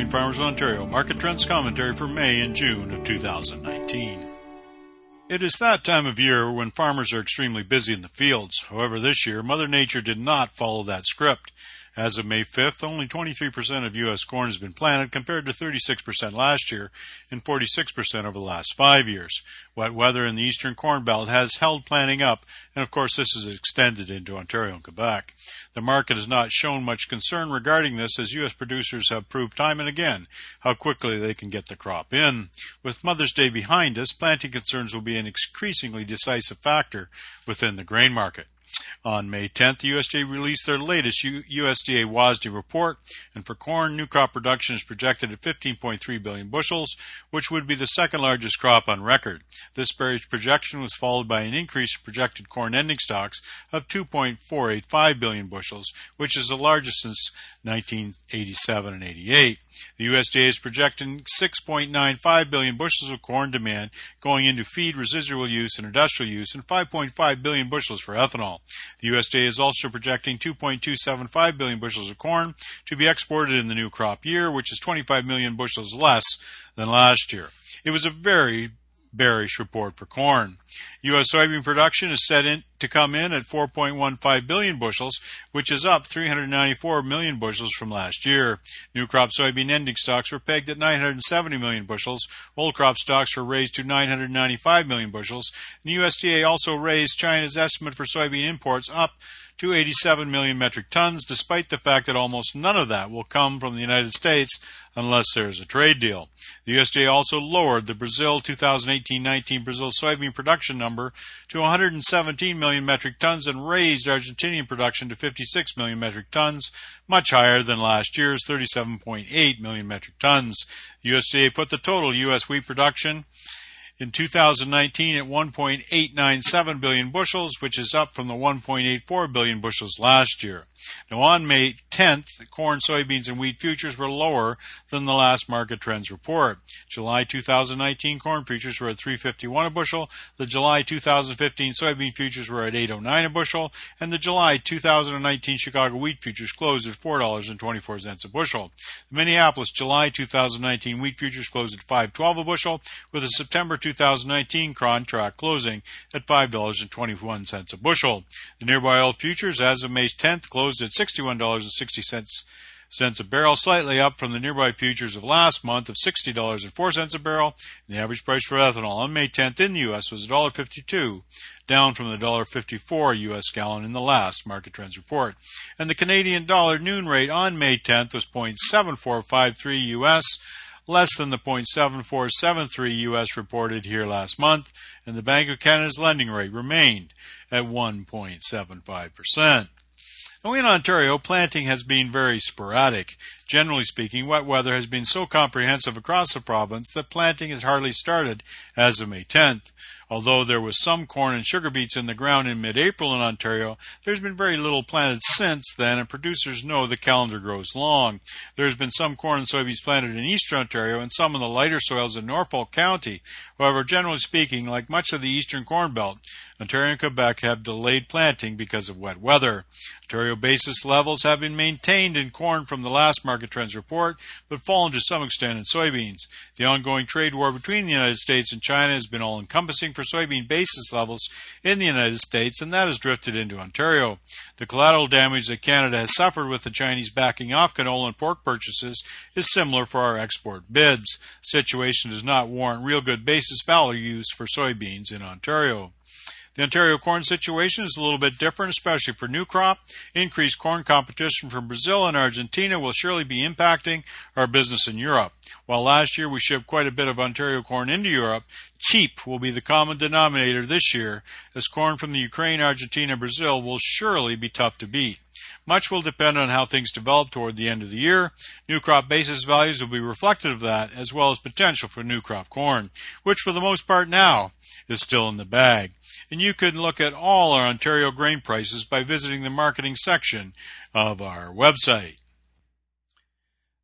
Grain Farmers of Ontario market trends commentary for May and June of 2019. It is that time of year when farmers are extremely busy in the fields. However, this year, Mother Nature did not follow that script. As of May 5th, only 23% of U.S. corn has been planted compared to 36% last year and 46% over the last five years. Wet weather in the eastern corn belt has held planting up, and of course this is extended into Ontario and Quebec. The market has not shown much concern regarding this as U.S. producers have proved time and again how quickly they can get the crop in. With Mother's Day behind us, planting concerns will be an increasingly decisive factor within the grain market. On May 10th, the USDA released their latest USDA WASDE report, and for corn, new crop production is projected at 15.3 billion bushels, which would be the second largest crop on record. This bearish projection was followed by an increase in projected corn ending stocks of 2.485 billion bushels, which is the largest since 1987 and 88. The USDA is projecting 6.95 billion bushels of corn demand going into feed, residual use, and industrial use, and 5.5 billion bushels for ethanol. The USDA is also projecting 2.275 billion bushels of corn to be exported in the new crop year, which is 25 million bushels less than last year. It was a very bearish report for corn. U.S. soybean production is set in to come in at 4.15 billion bushels, which is up 394 million bushels from last year. New crop soybean ending stocks were pegged at 970 million bushels. Old crop stocks were raised to 995 million bushels. the USDA also raised China's estimate for soybean imports up to 87 million metric tons, despite the fact that almost none of that will come from the United States unless there is a trade deal. The USDA also lowered the Brazil 2018-19 Brazil soybean production number to 117 million metric tons and raised Argentinian production to 56 million metric tons, much higher than last year's 37.8 million metric tons. The USDA put the total U.S. wheat production in 2019 at 1.897 billion bushels, which is up from the 1.84 billion bushels last year. Now, on May 10th, corn, soybeans, and wheat futures were lower than the last market trends report. July 2019 corn futures were at 351 a bushel. The July 2015 soybean futures were at 809 a bushel, and the July 2019 Chicago wheat futures closed at $4.24 a bushel. The Minneapolis July 2019 wheat futures closed at 512 a bushel, with the September 2019 contract closing at $5.21 a bushel. The nearby oil futures as of May 10th closed closed at $61.60 cents a barrel, slightly up from the nearby futures of last month of $60.04 a barrel. The average price for ethanol on May 10th in the U.S. was $1.52, down from the $1.54 U.S. gallon in the last market trends report. And the Canadian dollar noon rate on May 10th was 0.7453 U.S., less than the 0.7473 U.S. reported here last month, and the Bank of Canada's lending rate remained at 1.75%. Now in Ontario, planting has been very sporadic. Generally speaking, wet weather has been so comprehensive across the province that planting has hardly started as of May 10th. Although there was some corn and sugar beets in the ground in mid-April in Ontario, there's been very little planted since then, and producers know the calendar grows long. There's been some corn and soybeans planted in eastern Ontario and some in the lighter soils in Norfolk County. However, generally speaking, like much of the eastern corn belt, Ontario and Quebec have delayed planting because of wet weather. Ontario basis levels have been maintained in corn from the last market trends report, but fallen to some extent in soybeans. The ongoing trade war between the United States and China has been all encompassing for soybean basis levels in the United States, and that has drifted into Ontario. The collateral damage that Canada has suffered with the Chinese backing off canola and pork purchases is similar for our export bids. Situation does not warrant real good basis values for soybeans in Ontario. The Ontario corn situation is a little bit different, especially for new crop. Increased corn competition from Brazil and Argentina will surely be impacting our business in Europe. While last year we shipped quite a bit of Ontario corn into Europe, cheap will be the common denominator this year, as corn from the Ukraine, Argentina, Brazil will surely be tough to beat. Much will depend on how things develop toward the end of the year. New crop basis values will be reflective of that, as well as potential for new crop corn, which for the most part now is still in the bag and you can look at all our Ontario grain prices by visiting the marketing section of our website.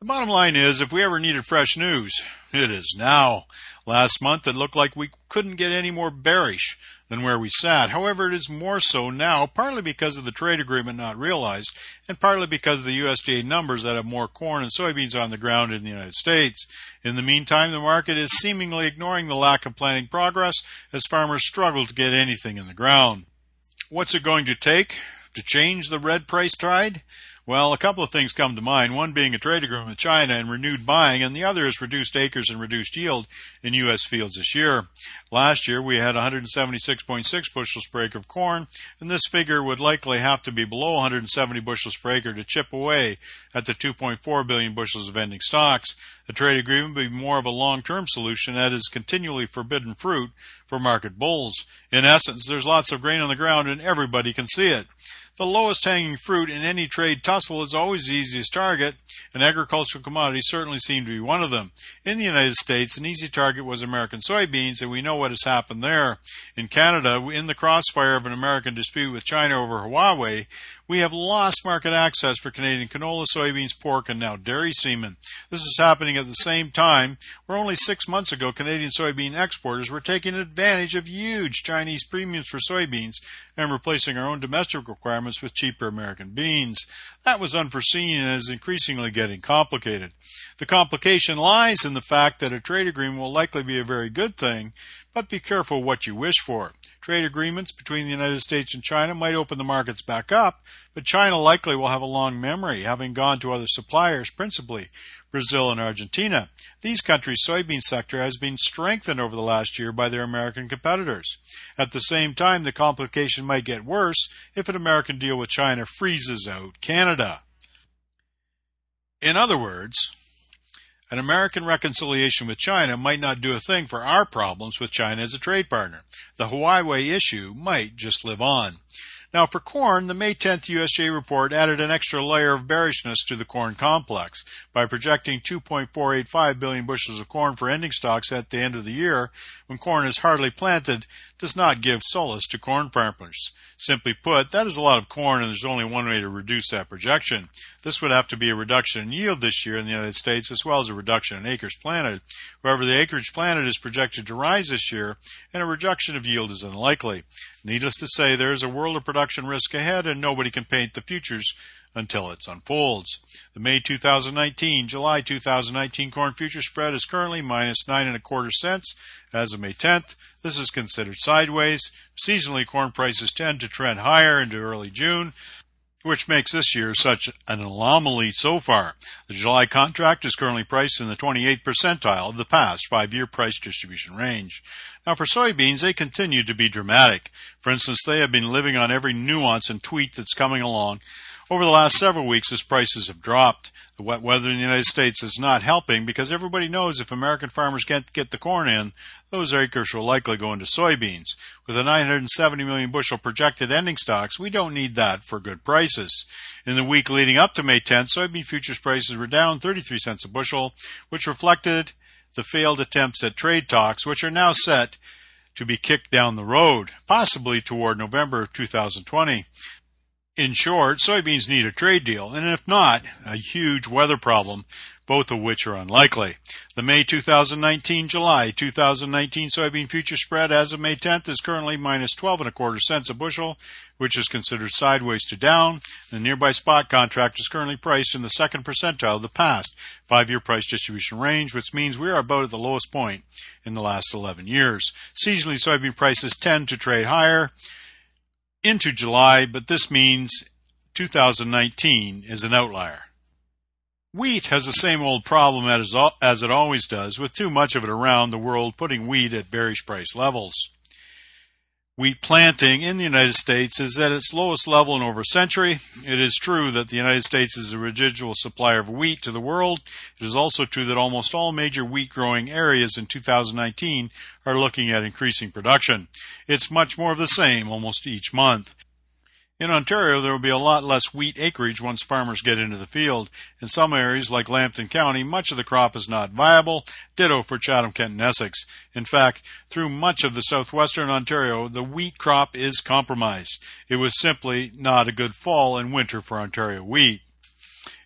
The bottom line is, if we ever needed fresh news, it is now. Last month it looked like we couldn't get any more bearish than where we sat. However, it is more so now, partly because of the trade agreement not realized, and partly because of the USDA numbers that have more corn and soybeans on the ground in the United States. In the meantime, the market is seemingly ignoring the lack of planting progress as farmers struggle to get anything in the ground. What's it going to take to change the red price tide? Well, a couple of things come to mind, one being a trade agreement with China and renewed buying, and the other is reduced acres and reduced yield in U.S. fields this year. Last year, we had 176.6 bushels per acre of corn, and this figure would likely have to be below 170 bushels per acre to chip away at the 2.4 billion bushels of ending stocks. The trade agreement would be more of a long-term solution that is continually forbidden fruit for market bulls. In essence, there's lots of grain on the ground and everybody can see it. The lowest hanging fruit in any trade tussle is always the easiest target, and agricultural commodities certainly seem to be one of them. In the United States, an easy target was American soybeans, and we know what has happened there. In Canada, in the crossfire of an American dispute with China over Huawei, we have lost market access for Canadian canola, soybeans, pork, and now dairy semen. This is happening at the same time where only six months ago Canadian soybean exporters were taking advantage of huge Chinese premiums for soybeans and replacing our own domestic requirements with cheaper American beans. That was unforeseen and is increasingly getting complicated. The complication lies in the fact that a trade agreement will likely be a very good thing, but be careful what you wish for. Trade agreements between the United States and China might open the markets back up, but China likely will have a long memory, having gone to other suppliers, principally Brazil and Argentina. These countries' soybean sector has been strengthened over the last year by their American competitors. At the same time, the complication might get worse if an American deal with China freezes out Canada. In other words, an American reconciliation with China might not do a thing for our problems with China as a trade partner. The Huawei issue might just live on. Now, for corn, the May 10th USDA report added an extra layer of bearishness to the corn complex by projecting 2.485 billion bushels of corn for ending stocks at the end of the year when corn is hardly planted does not give solace to corn farmers. Simply put, that is a lot of corn and there's only one way to reduce that projection. This would have to be a reduction in yield this year in the United States as well as a reduction in acres planted. However, the acreage planted is projected to rise this year and a reduction of yield is unlikely. Needless to say, there is a world of production risk ahead, and nobody can paint the futures until it unfolds. The May 2019, July 2019 corn future spread is currently minus nine and a quarter cents as of May 10th. This is considered sideways. Seasonally, corn prices tend to trend higher into early June which makes this year such an anomaly so far. The July contract is currently priced in the 28th percentile of the past five year price distribution range. Now, for soybeans, they continue to be dramatic. For instance, they have been living on every nuance and tweet that's coming along. Over the last several weeks, as prices have dropped, the wet weather in the United States is not helping because everybody knows if American farmers can't get the corn in, those acres will likely go into soybeans. With a 970 million bushel projected ending stocks, we don't need that for good prices. In the week leading up to May 10th, soybean futures prices were down 33 cents a bushel, which reflected the failed attempts at trade talks, which are now set to be kicked down the road, possibly toward November of 2020. In short, soybeans need a trade deal, and if not, a huge weather problem, both of which are unlikely. The May 2019 July 2019 soybean future spread as of May 10th is currently minus 12 and a quarter cents a bushel, which is considered sideways to down. The nearby spot contract is currently priced in the second percentile of the past five year price distribution range, which means we are about at the lowest point in the last 11 years. Seasonally, soybean prices tend to trade higher into July, but this means 2019 is an outlier. Wheat has the same old problem as it always does, with too much of it around the world putting wheat at bearish price levels. Wheat planting in the United States is at its lowest level in over a century. It is true that the United States is a residual supplier of wheat to the world. It is also true that almost all major wheat growing areas in 2019 are looking at increasing production. It's much more of the same almost each month. In Ontario, there will be a lot less wheat acreage once farmers get into the field. In some areas, like Lambton County, much of the crop is not viable. Ditto for Chatham, Kent, and Essex. In fact, through much of the southwestern Ontario, the wheat crop is compromised. It was simply not a good fall and winter for Ontario wheat.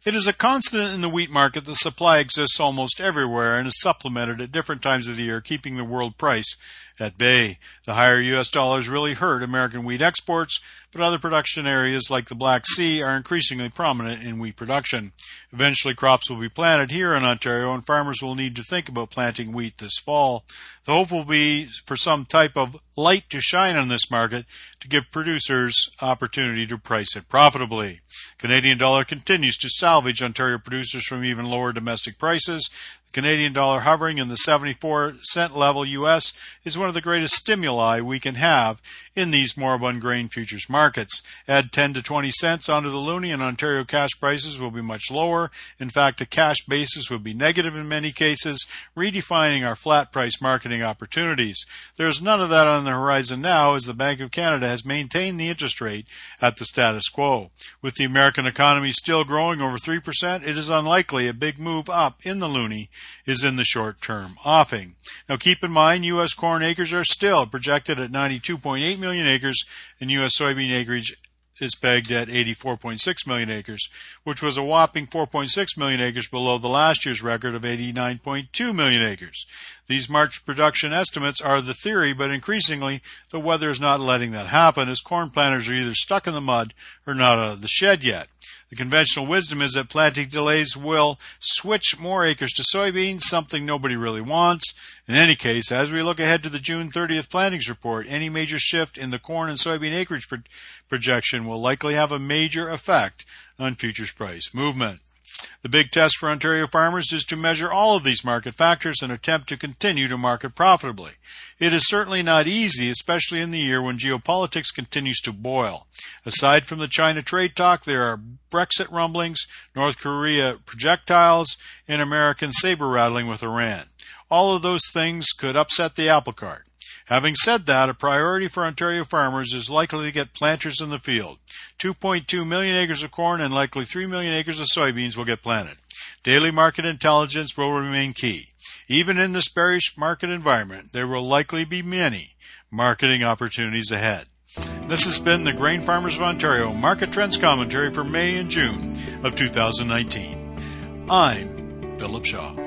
It is a constant in the wheat market that supply exists almost everywhere and is supplemented at different times of the year, keeping the world price at bay. The higher U.S. dollars really hurt American wheat exports, but other production areas like the Black Sea are increasingly prominent in wheat production. Eventually, crops will be planted here in Ontario, and farmers will need to think about planting wheat this fall. The hope will be for some type of light to shine on this market to give producers opportunity to price it profitably. Canadian dollar continues to salvage Ontario producers from even lower domestic prices. Canadian dollar hovering in the 74 cent level US is one of the greatest stimuli we can have in these moribund grain futures markets. Add 10 to 20 cents onto the loonie and Ontario cash prices will be much lower. In fact, a cash basis would be negative in many cases, redefining our flat price marketing opportunities. There is none of that on the horizon now as the Bank of Canada has maintained the interest rate at the status quo. With the American economy still growing over 3%, it is unlikely a big move up in the loonie is in the short term offing. Now keep in mind U.S. corn acres are still projected at 92.8 million acres and U.S. soybean acreage is pegged at 84.6 million acres, which was a whopping 4.6 million acres below the last year's record of 89.2 million acres. These March production estimates are the theory, but increasingly the weather is not letting that happen as corn planters are either stuck in the mud or not out of the shed yet. The conventional wisdom is that planting delays will switch more acres to soybeans, something nobody really wants. In any case, as we look ahead to the June 30th plantings report, any major shift in the corn and soybean acreage pro- projection will likely have a major effect on futures price movement. The big test for Ontario farmers is to measure all of these market factors and attempt to continue to market profitably. It is certainly not easy, especially in the year when geopolitics continues to boil. Aside from the China trade talk, there are Brexit rumblings, North Korea projectiles, and American saber rattling with Iran. All of those things could upset the apple cart. Having said that, a priority for Ontario farmers is likely to get planters in the field. 2.2 million acres of corn and likely 3 million acres of soybeans will get planted. Daily market intelligence will remain key. Even in this bearish market environment, there will likely be many marketing opportunities ahead. This has been the Grain Farmers of Ontario Market Trends Commentary for May and June of 2019. I'm Philip Shaw.